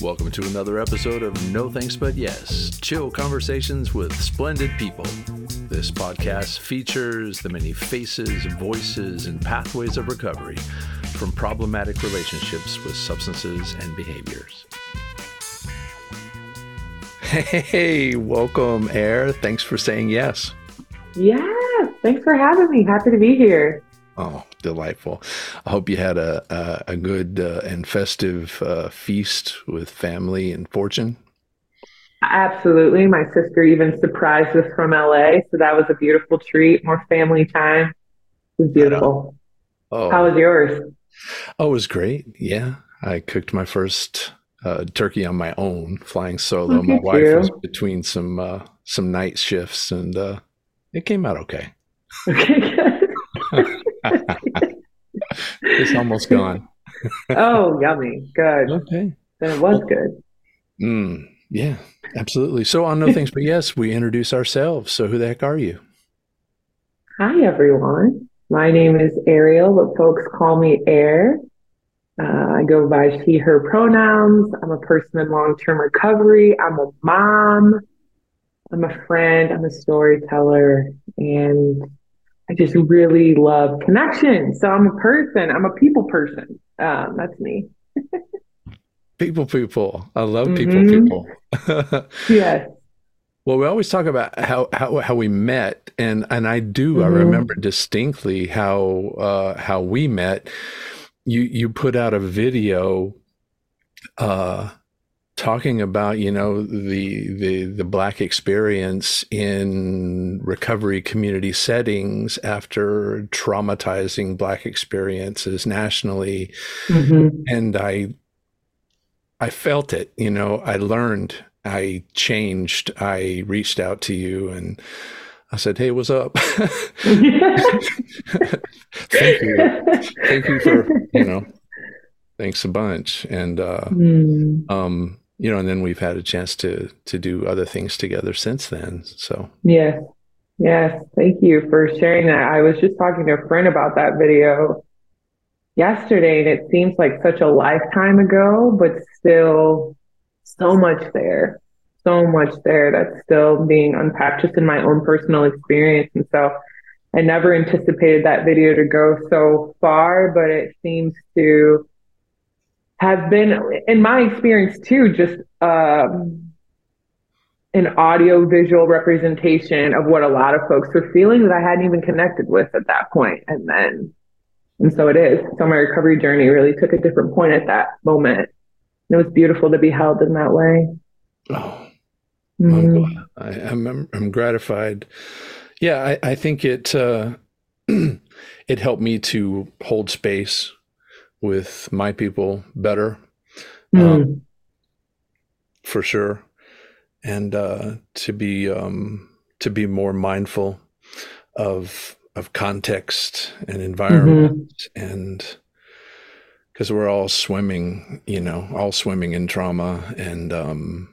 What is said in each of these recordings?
Welcome to another episode of No Thanks But Yes Chill Conversations with Splendid People. This podcast features the many faces, voices, and pathways of recovery from problematic relationships with substances and behaviors. Hey, welcome, Air. Thanks for saying yes. Yeah, thanks for having me. Happy to be here. Oh, delightful. I hope you had a, a, a good uh, and festive uh, feast with family and fortune. Absolutely. My sister even surprised us from LA. So that was a beautiful treat. More family time. It was beautiful. Oh. How was yours? Oh, it was great. Yeah. I cooked my first uh, turkey on my own, flying solo. my wife you. was between some uh, some night shifts, and uh, it came out okay. Okay, good. it's almost gone. oh, yummy. Good. Okay. Then it was good. Mm, yeah, absolutely. So on No Thanks But Yes, we introduce ourselves. So who the heck are you? Hi, everyone. My name is Ariel, but folks call me Air. Uh, I go by she, her pronouns. I'm a person in long term recovery. I'm a mom. I'm a friend. I'm a storyteller. And I just really love connection. So I'm a person. I'm a people person. Um, that's me. people, people. I love people, mm-hmm. people. yes. Well, we always talk about how how, how we met, and and I do. Mm-hmm. I remember distinctly how uh, how we met. You you put out a video uh, talking about you know the the the black experience in recovery community settings after traumatizing black experiences nationally mm-hmm. and i i felt it you know i learned i changed i reached out to you and I said, "Hey, what's up?" Thank you, thank you for you know, thanks a bunch. And uh, mm. um, you know, and then we've had a chance to to do other things together since then. So yes, yes, thank you for sharing that. I was just talking to a friend about that video yesterday, and it seems like such a lifetime ago, but still so much there, so much there that's still being unpacked just in my own personal experience, and so. I never anticipated that video to go so far, but it seems to have been, in my experience too, just um, an audio visual representation of what a lot of folks were feeling that I hadn't even connected with at that point. And then, and so it is. So my recovery journey really took a different point at that moment. And it was beautiful to be held in that way. Oh, mm-hmm. I, am I'm gratified. Yeah, I, I think it, uh, it helped me to hold space with my people better, mm. um, for sure, and uh, to be um, to be more mindful of of context and environment mm-hmm. and because we're all swimming, you know, all swimming in trauma and um,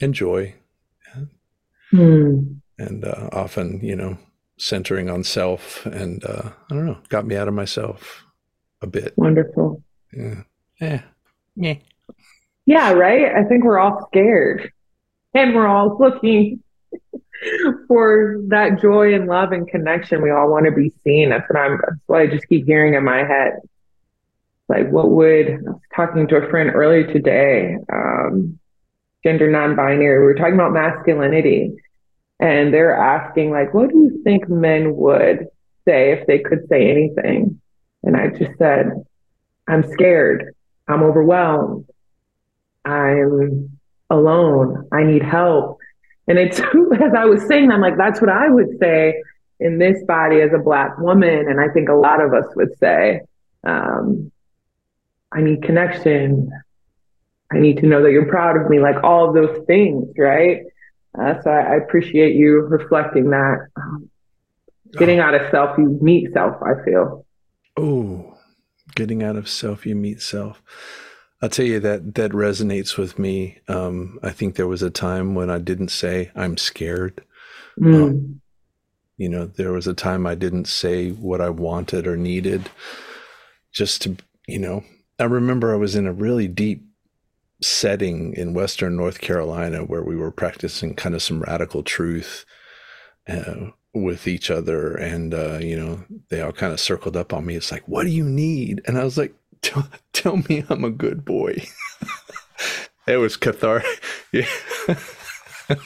and joy, mm. and uh, often, you know, centering on self and uh, I don't know, got me out of myself a bit. Wonderful. Yeah. Yeah. Yeah. Yeah, right? I think we're all scared. And we're all looking for that joy and love and connection. We all want to be seen. That's what I'm that's what I just keep hearing in my head. Like what would I was talking to a friend earlier today, um, gender non-binary. We were talking about masculinity. And they're asking, like, what do you think men would say if they could say anything? And I just said, I'm scared. I'm overwhelmed. I'm alone. I need help. And it's as I was saying, I'm like, that's what I would say in this body as a Black woman. And I think a lot of us would say, um, I need connection. I need to know that you're proud of me, like all of those things, right? Uh, so I, I, appreciate you reflecting that. Um, getting oh. out of self, you meet self, I feel. Oh, getting out of self, you meet self. I'll tell you that that resonates with me. Um, I think there was a time when I didn't say I'm scared. Mm. Um, you know, there was a time I didn't say what I wanted or needed. Just to, you know, I remember I was in a really deep setting in Western North Carolina where we were practicing kind of some radical truth uh, with each other. And, uh, you know, they all kind of circled up on me. It's like, what do you need? And I was like, tell me I'm a good boy. it was cathartic. Yeah.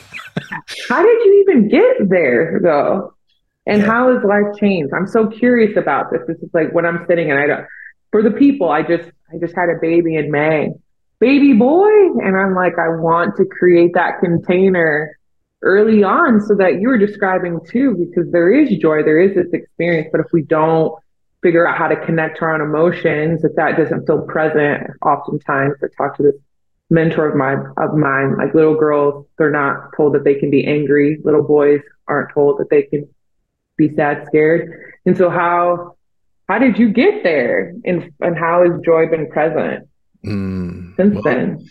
how did you even get there though? And yeah. how has life changed? I'm so curious about this. This is like when I'm sitting and I don't, for the people, I just, I just had a baby in May, baby boy. And I'm like, I want to create that container early on so that you were describing too, because there is joy, there is this experience. But if we don't figure out how to connect our own emotions, if that doesn't feel present, oftentimes I talk to this mentor of mine of mine, like little girls, they're not told that they can be angry. Little boys aren't told that they can be sad, scared. And so how how did you get there? And and how has joy been present? Mm, since well, then.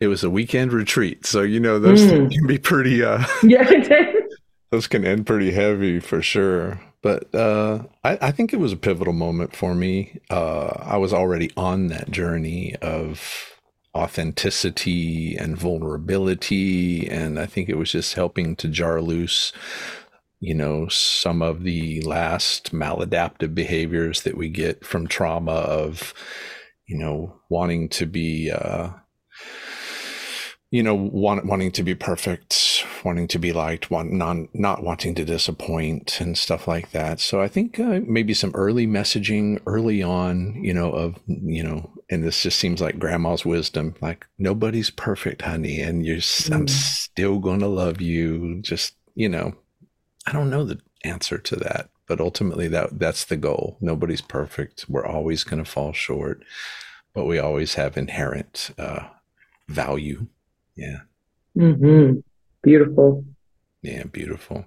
it was a weekend retreat so you know those mm. can be pretty uh yeah those can end pretty heavy for sure. But uh I, I think it was a pivotal moment for me. Uh i was already on that journey of authenticity and vulnerability and i think it was just helping to jar loose you know some of the last maladaptive behaviors that we get from trauma of you know, wanting to be, uh, you know, want, wanting to be perfect, wanting to be liked, want, non, not wanting to disappoint and stuff like that. So I think uh, maybe some early messaging early on, you know, of, you know, and this just seems like grandma's wisdom, like nobody's perfect, honey. And you're, mm. I'm still going to love you. Just, you know, I don't know the answer to that but ultimately that that's the goal. Nobody's perfect. We're always going to fall short but we always have inherent uh, value. Yeah. Mm-hmm. beautiful. Yeah beautiful.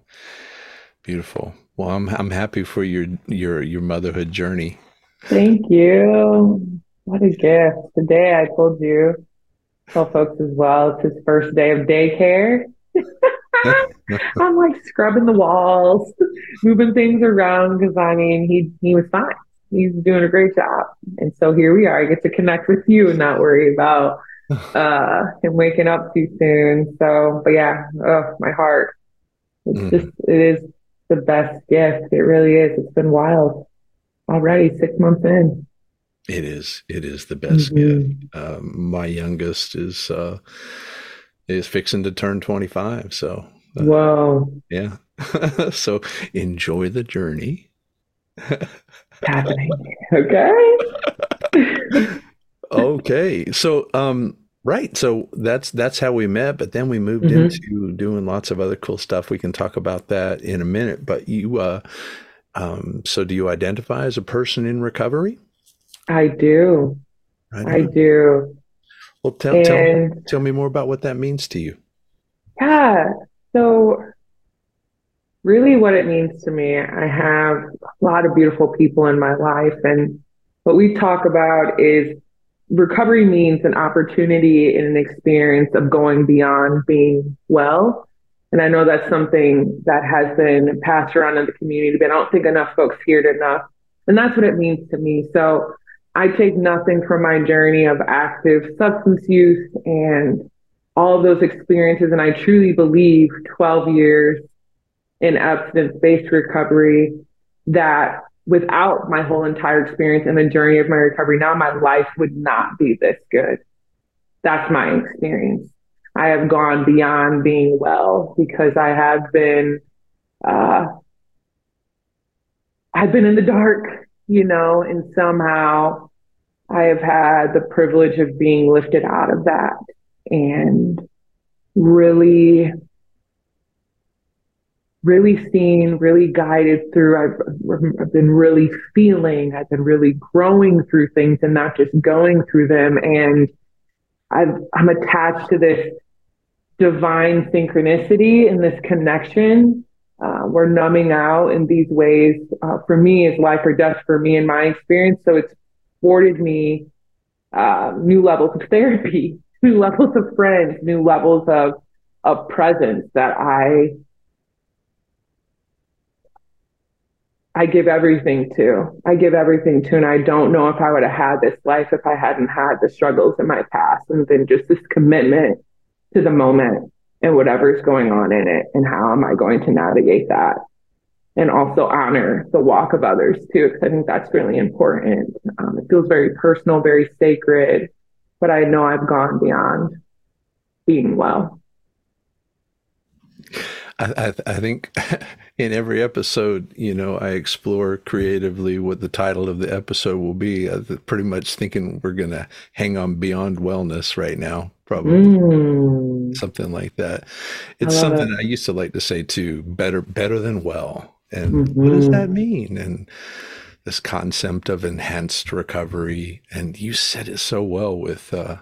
Beautiful. Well i'm i'm happy for your your your motherhood journey. Thank you. What a gift. Today i told you tell folks as well it's his first day of daycare I'm like scrubbing the walls, moving things around because I mean he he was fine. He's doing a great job. And so here we are. I get to connect with you and not worry about uh him waking up too soon. So but yeah, oh my heart. It's mm. just it is the best gift. It really is. It's been wild already, six months in. It is. It is the best mm-hmm. gift. Um, my youngest is uh, is fixing to turn 25. So uh, Wow. Yeah. so enjoy the journey. happening. Okay. okay. So um right. So that's that's how we met, but then we moved mm-hmm. into doing lots of other cool stuff. We can talk about that in a minute. But you uh um so do you identify as a person in recovery? I do. Right I do. Well tell, tell tell me more about what that means to you. Yeah. So, really, what it means to me, I have a lot of beautiful people in my life. And what we talk about is recovery means an opportunity and an experience of going beyond being well. And I know that's something that has been passed around in the community, but I don't think enough folks hear it enough. And that's what it means to me. So I take nothing from my journey of active substance use and all those experiences. And I truly believe 12 years in abstinence based recovery that without my whole entire experience and the journey of my recovery, now my life would not be this good. That's my experience. I have gone beyond being well because I have been, uh, I've been in the dark, you know, and somehow I have had the privilege of being lifted out of that and really really seen, really guided through. I've, I've, been really feeling, I've been really growing through things and not just going through them. And i am attached to this divine synchronicity and this connection. Uh, we're numbing out in these ways. Uh, for me, is life or death for me in my experience. So it's afforded me uh, new levels of therapy new levels of friends, new levels of of presence that I I give everything to. I give everything to, and I don't know if I would have had this life if I hadn't had the struggles in my past, and then just this commitment to the moment and whatever's going on in it, and how am I going to navigate that, and also honor the walk of others too, because I think that's really important. Um, it feels very personal, very sacred, but I know I've gone beyond being well. I, I, I, think in every episode, you know, I explore creatively what the title of the episode will be. I'm pretty much thinking we're going to hang on beyond wellness right now, probably mm. something like that. It's I something it. I used to like to say too: better, better than well. And mm-hmm. what does that mm-hmm. mean? And this concept of enhanced recovery. And you said it so well with uh,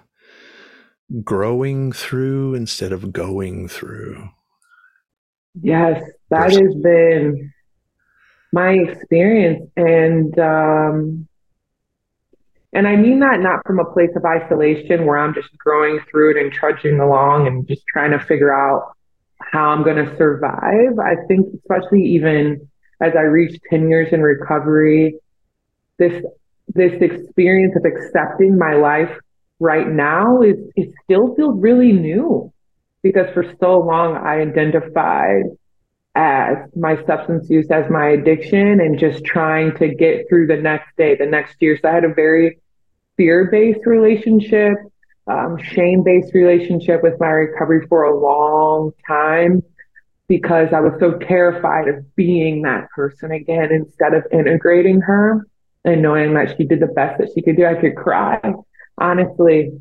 growing through instead of going through. Yes, that has been my experience. And, um, and I mean that not from a place of isolation where I'm just growing through it and trudging along and just trying to figure out how I'm going to survive. I think, especially even as I reach 10 years in recovery, this this experience of accepting my life right now is it still feels really new because for so long I identified as my substance use as my addiction and just trying to get through the next day, the next year. So I had a very fear based relationship, um, shame based relationship with my recovery for a long time because I was so terrified of being that person again instead of integrating her and knowing that she did the best that she could do. I could cry, honestly,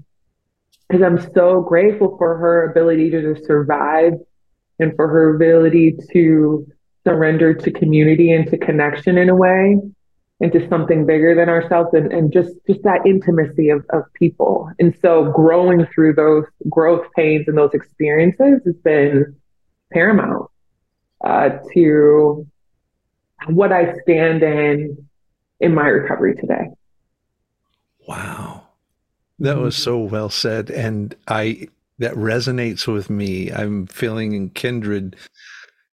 because I'm so grateful for her ability to just survive and for her ability to surrender to community and to connection in a way into something bigger than ourselves and, and just just that intimacy of, of people and so growing through those growth pains and those experiences has been paramount uh, to what i stand in in my recovery today wow that was so well said. And I, that resonates with me. I'm feeling a kindred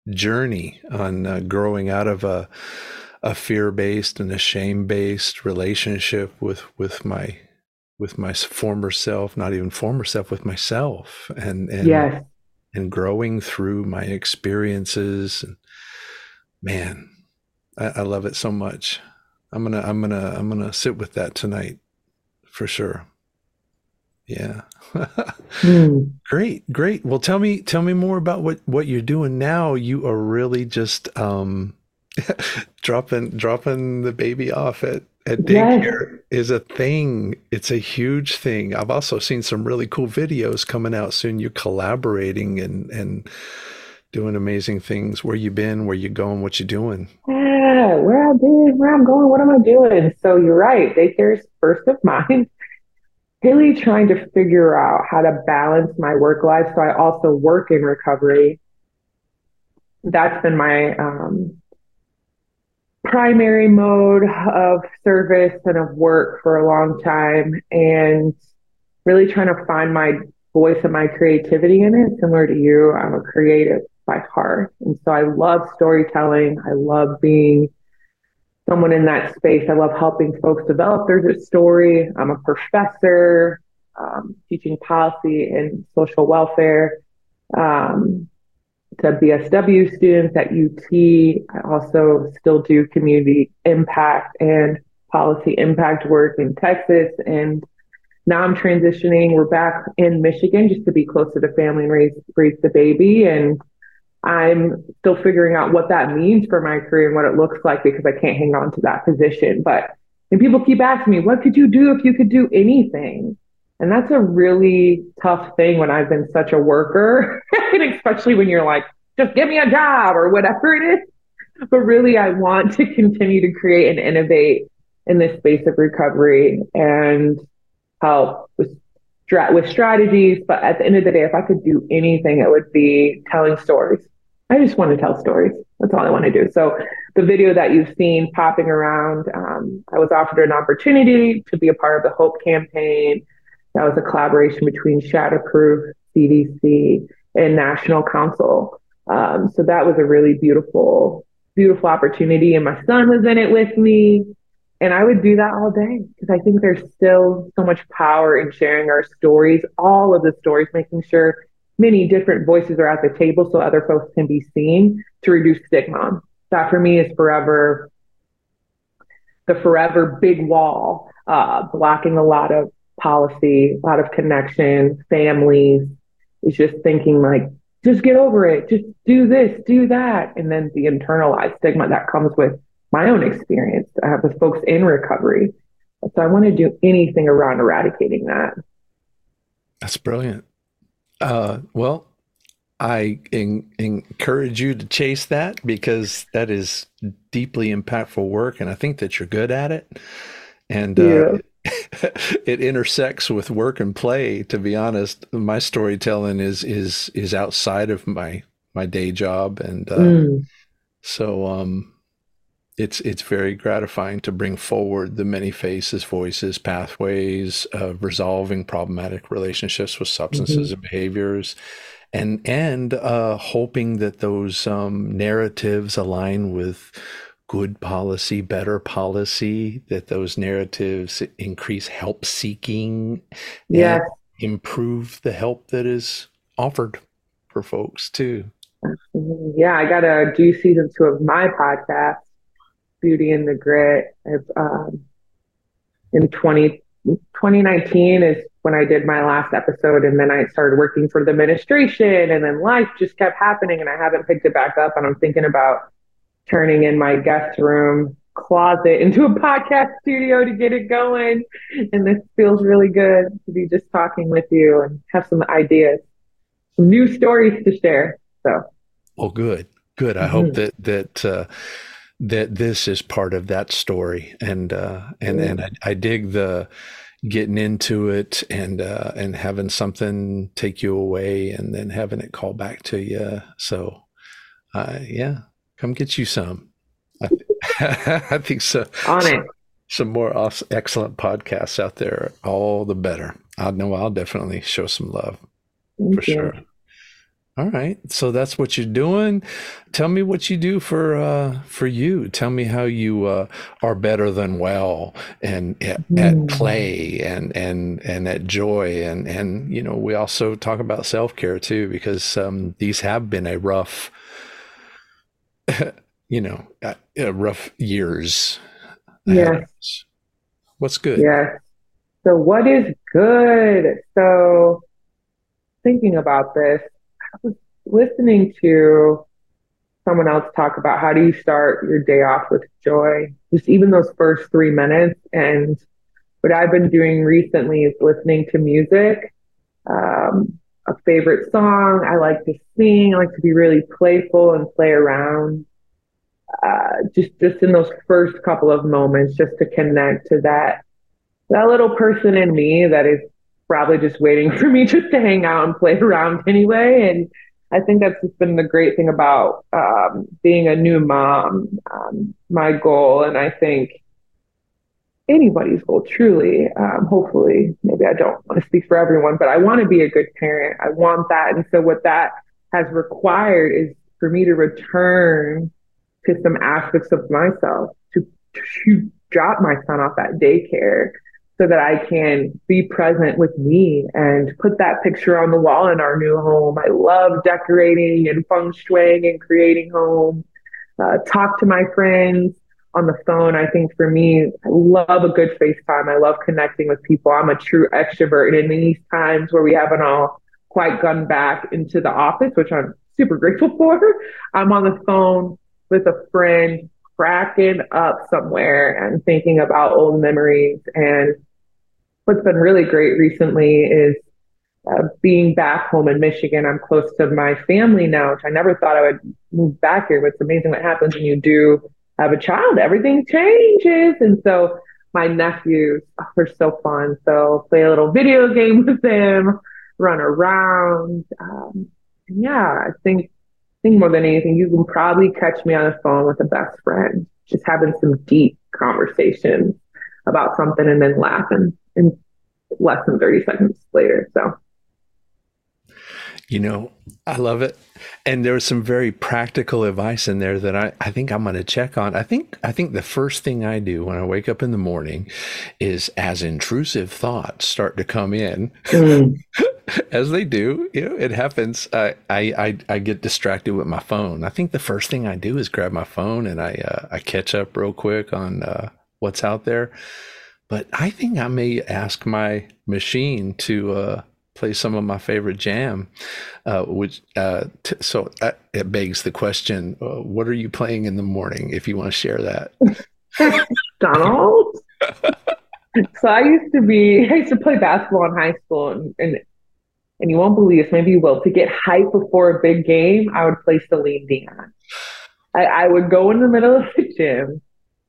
journey on uh, growing out of a, a fear-based and a shame-based relationship with, with my, with my former self, not even former self, with myself and, and, yes. And growing through my experiences. And man, I, I love it so much. I'm gonna, I'm gonna, I'm gonna sit with that tonight for sure. Yeah. mm. Great, great. Well, tell me, tell me more about what what you're doing now. You are really just um, dropping dropping the baby off at at daycare yes. is a thing. It's a huge thing. I've also seen some really cool videos coming out soon. You collaborating and and doing amazing things. Where you been? Where you going? What you doing? Yeah, where I've been, where I'm going, what am I doing? So you're right. Daycare is first of mine. really trying to figure out how to balance my work life. So I also work in recovery. That's been my um, primary mode of service and of work for a long time. And really trying to find my voice and my creativity in it. Similar to you, I'm a creative by heart. And so I love storytelling. I love being someone in that space. I love helping folks develop their story. I'm a professor um, teaching policy and social welfare um, to BSW students at UT. I also still do community impact and policy impact work in Texas. And now I'm transitioning. We're back in Michigan just to be closer to the family and raise, raise the baby. And I'm still figuring out what that means for my career and what it looks like because I can't hang on to that position. But and people keep asking me, what could you do if you could do anything? And that's a really tough thing when I've been such a worker, and especially when you're like, just give me a job or whatever it is. But really, I want to continue to create and innovate in this space of recovery and help with with strategies. But at the end of the day, if I could do anything, it would be telling stories. I just want to tell stories. That's all I want to do. So the video that you've seen popping around, um, I was offered an opportunity to be a part of the Hope campaign. That was a collaboration between Shatterproof, CDC, and National Council. Um, so that was a really beautiful, beautiful opportunity, and my son was in it with me. And I would do that all day because I think there's still so much power in sharing our stories, all of the stories, making sure many different voices are at the table so other folks can be seen to reduce stigma. That for me is forever the forever big wall, uh, blocking a lot of policy, a lot of connection, families. Is just thinking like, just get over it, just do this, do that. And then the internalized stigma that comes with my own experience uh, with folks in recovery. So I want to do anything around eradicating that. That's brilliant. Uh, well, I en- encourage you to chase that because that is deeply impactful work, and I think that you're good at it. And uh, it intersects with work and play. To be honest, my storytelling is is is outside of my my day job, and uh, mm. so um, it's it's very gratifying to bring forward the many faces, voices, pathways of resolving problematic relationships with substances mm-hmm. and behaviors, and and uh, hoping that those um, narratives align with good policy, better policy, that those narratives increase help seeking, yeah, improve the help that is offered for folks too. Yeah, I got to do season two of my podcast Beauty in the Grit. I've, um, in 20, 2019 is when I did my last episode, and then I started working for the administration, and then life just kept happening, and I haven't picked it back up. And I'm thinking about turning in my guest room closet into a podcast studio to get it going. And this feels really good to be just talking with you and have some ideas, some new stories to share. So, well, good, good. I mm-hmm. hope that that. Uh, that this is part of that story and uh, and and I, I, dig the getting into it and uh, and having something take you away and then having it call back to you so uh, yeah come get you some I, th- I think so on it some more excellent podcasts out there all the better I know I'll definitely show some love Thank for you. sure all right. So that's what you're doing. Tell me what you do for uh, for you. Tell me how you uh, are better than well and at, mm. at, play and and and at joy and and you know we also talk about self care too because um, these have been a rough, you know, uh, rough years. Yes. What's good? Yes. So what is good? So thinking about this I was listening to someone else talk about how do you start your day off with joy, just even those first three minutes. And what I've been doing recently is listening to music. Um, a favorite song. I like to sing. I like to be really playful and play around. Uh, just just in those first couple of moments, just to connect to that that little person in me that is probably just waiting for me just to hang out and play around anyway. And I think that's just been the great thing about um, being a new mom. Um, my goal, and I think anybody's goal, truly, um, hopefully, maybe I don't want to speak for everyone, but I want to be a good parent. I want that. And so, what that has required is for me to return to some aspects of myself, to, to drop my son off at daycare, so that I can be present with me and put that picture on the wall in our new home. I love decorating and feng shuiing and creating home. Uh, talk to my friends on the phone. I think for me, I love a good FaceTime. I love connecting with people. I'm a true extrovert. And in these times where we haven't all quite gone back into the office, which I'm super grateful for, I'm on the phone with a friend cracking up somewhere and thinking about old memories and what's been really great recently is uh, being back home in Michigan. I'm close to my family now, which I never thought I would move back here. But it's amazing what happens when you do have a child. Everything changes. And so my nephews are so fun. So play a little video game with them, run around. Um, yeah, I think, I think more than anything, you can probably catch me on the phone with a best friend, just having some deep conversations about something and then laughing in less than 30 seconds later. So You know, I love it. And there was some very practical advice in there that I, I think I'm going to check on. I think I think the first thing I do when I wake up in the morning is as intrusive thoughts start to come in, mm. as they do, you know, it happens. I, I I get distracted with my phone. I think the first thing I do is grab my phone and I uh, I catch up real quick on uh, what's out there. But I think I may ask my machine to uh, play some of my favorite jam. Uh, which uh, t- so uh, it begs the question: uh, What are you playing in the morning? If you want to share that, Donald. so I used to be. I used to play basketball in high school, and, and and you won't believe this, maybe you will. To get hype before a big game, I would play Celine Dion. I, I would go in the middle of the gym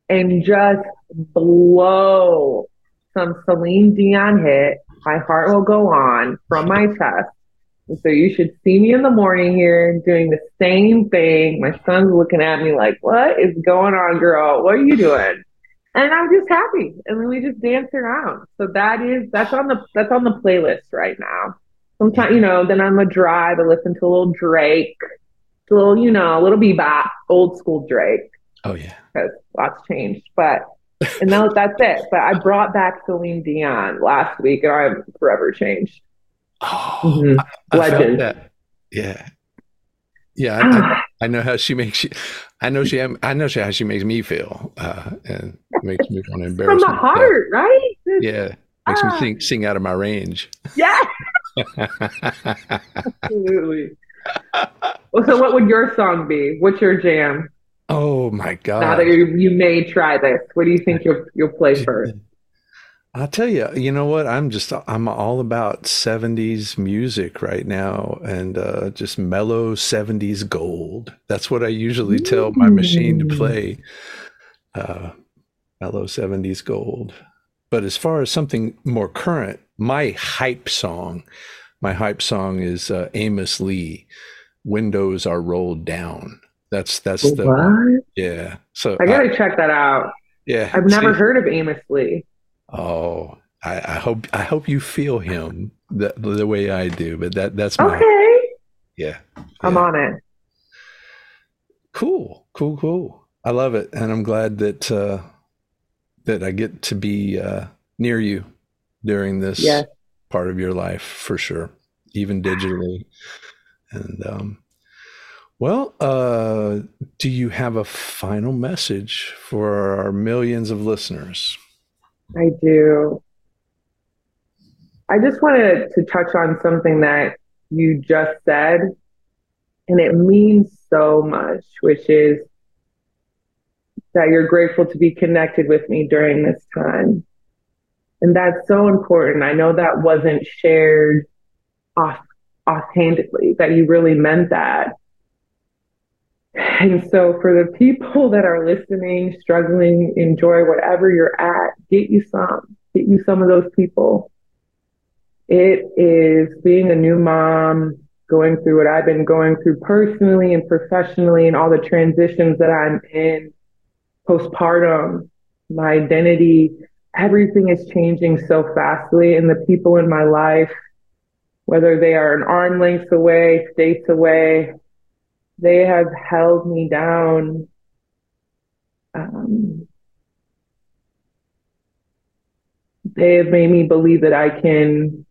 and just blow some Celine Dion hit my heart will go on from my chest. And so you should see me in the morning here doing the same thing. My son's looking at me like, what is going on, girl? What are you doing? And I'm just happy. And then we just dance around. So that is that's on the that's on the playlist right now. Sometimes, you know, then i'm a drive I listen to a little Drake, a little, you know, a little bebop, old school Drake. Oh yeah. Because lots changed. But and now that's it. But I brought back Celine Dion last week, and I'm forever changed. Oh, mm-hmm. I, Legend. Yeah, yeah. I, I, ah. I, know how she makes you. I know she. I know she, how she makes me feel, uh, and makes me want to embarrass. From the heart, right? Yeah, makes ah. me sing sing out of my range. Yeah. Absolutely. well, so what would your song be? What's your jam? Oh my god! Now that you, you may try this, what do you think you'll you'll play first? I'll tell you, you know what? I'm just I'm all about 70s music right now and uh, just mellow 70s gold. That's what I usually tell my machine to play. Uh, mellow 70s gold. But as far as something more current, my hype song, my hype song is uh, Amos Lee. Windows are rolled down. That's that's the yeah. So I gotta check that out. Yeah, I've never see, heard of Amos Lee. Oh, I, I, hope I hope you feel him the the way I do. But that that's my, okay. Yeah, I'm on it. Cool, cool, cool. I love it, and I'm glad that uh, that I get to be uh, near you during this yes. part of your life for sure, even digitally. And um, well, uh, do you have a final message for our millions of listeners? I do. I just wanted to touch on something that you just said, and it means so much, which is that you're grateful to be connected with me during this time. And that's so important. I know that wasn't shared off offhandedly, that you really meant that. And so, for the people that are listening, struggling, enjoy whatever you're at, get you some, get you some of those people. It is being a new mom, going through what I've been going through personally and professionally, and all the transitions that I'm in postpartum, my identity, everything is changing so fastly. And the people in my life, whether they are an arm length away, states away, they have held me down. Um, they have made me believe that I can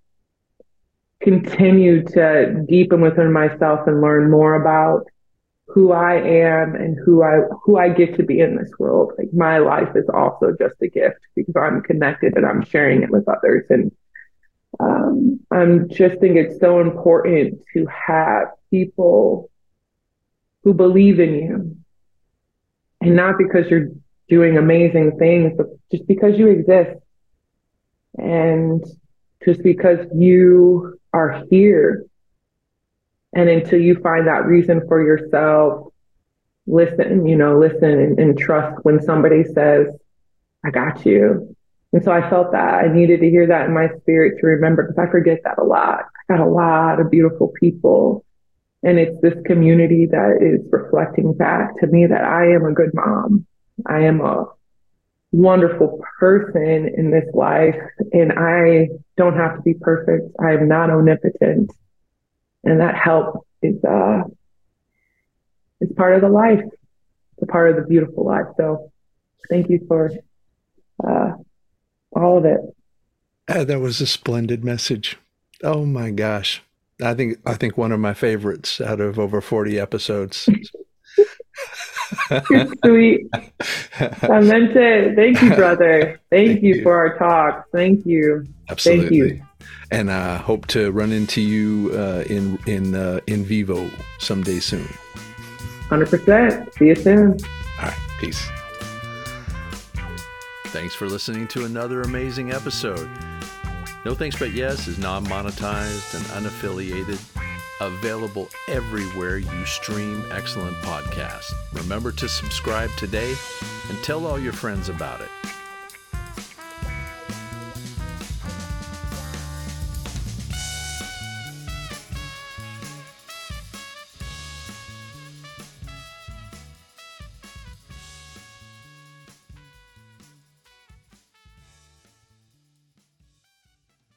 continue to deepen within myself and learn more about who I am and who I who I get to be in this world. Like my life is also just a gift because I'm connected and I'm sharing it with others. And um, I'm just think it's so important to have people who believe in you. And not because you're doing amazing things, but just because you exist. And just because you are here. And until you find that reason for yourself, listen, you know, listen and, and trust when somebody says, I got you. And so I felt that I needed to hear that in my spirit to remember because I forget that a lot. I got a lot of beautiful people and it's this community that is reflecting back to me that I am a good mom. I am a wonderful person in this life and I don't have to be perfect. I am not omnipotent. and that help is uh is part of the life, it's part of the beautiful life. So thank you for uh, all of it. Uh, that was a splendid message. Oh my gosh. I think I think one of my favorites out of over 40 episodes. You're sweet. I meant it. Thank you, brother. Thank, Thank you, you, for our talk. Thank you. Absolutely. Thank you. And I uh, hope to run into you uh, in in uh, in vivo someday soon. Hundred percent. See you soon. All right. Peace. Thanks for listening to another amazing episode. No Thanks But Yes is non monetized and unaffiliated, available everywhere you stream excellent podcasts. Remember to subscribe today and tell all your friends about it.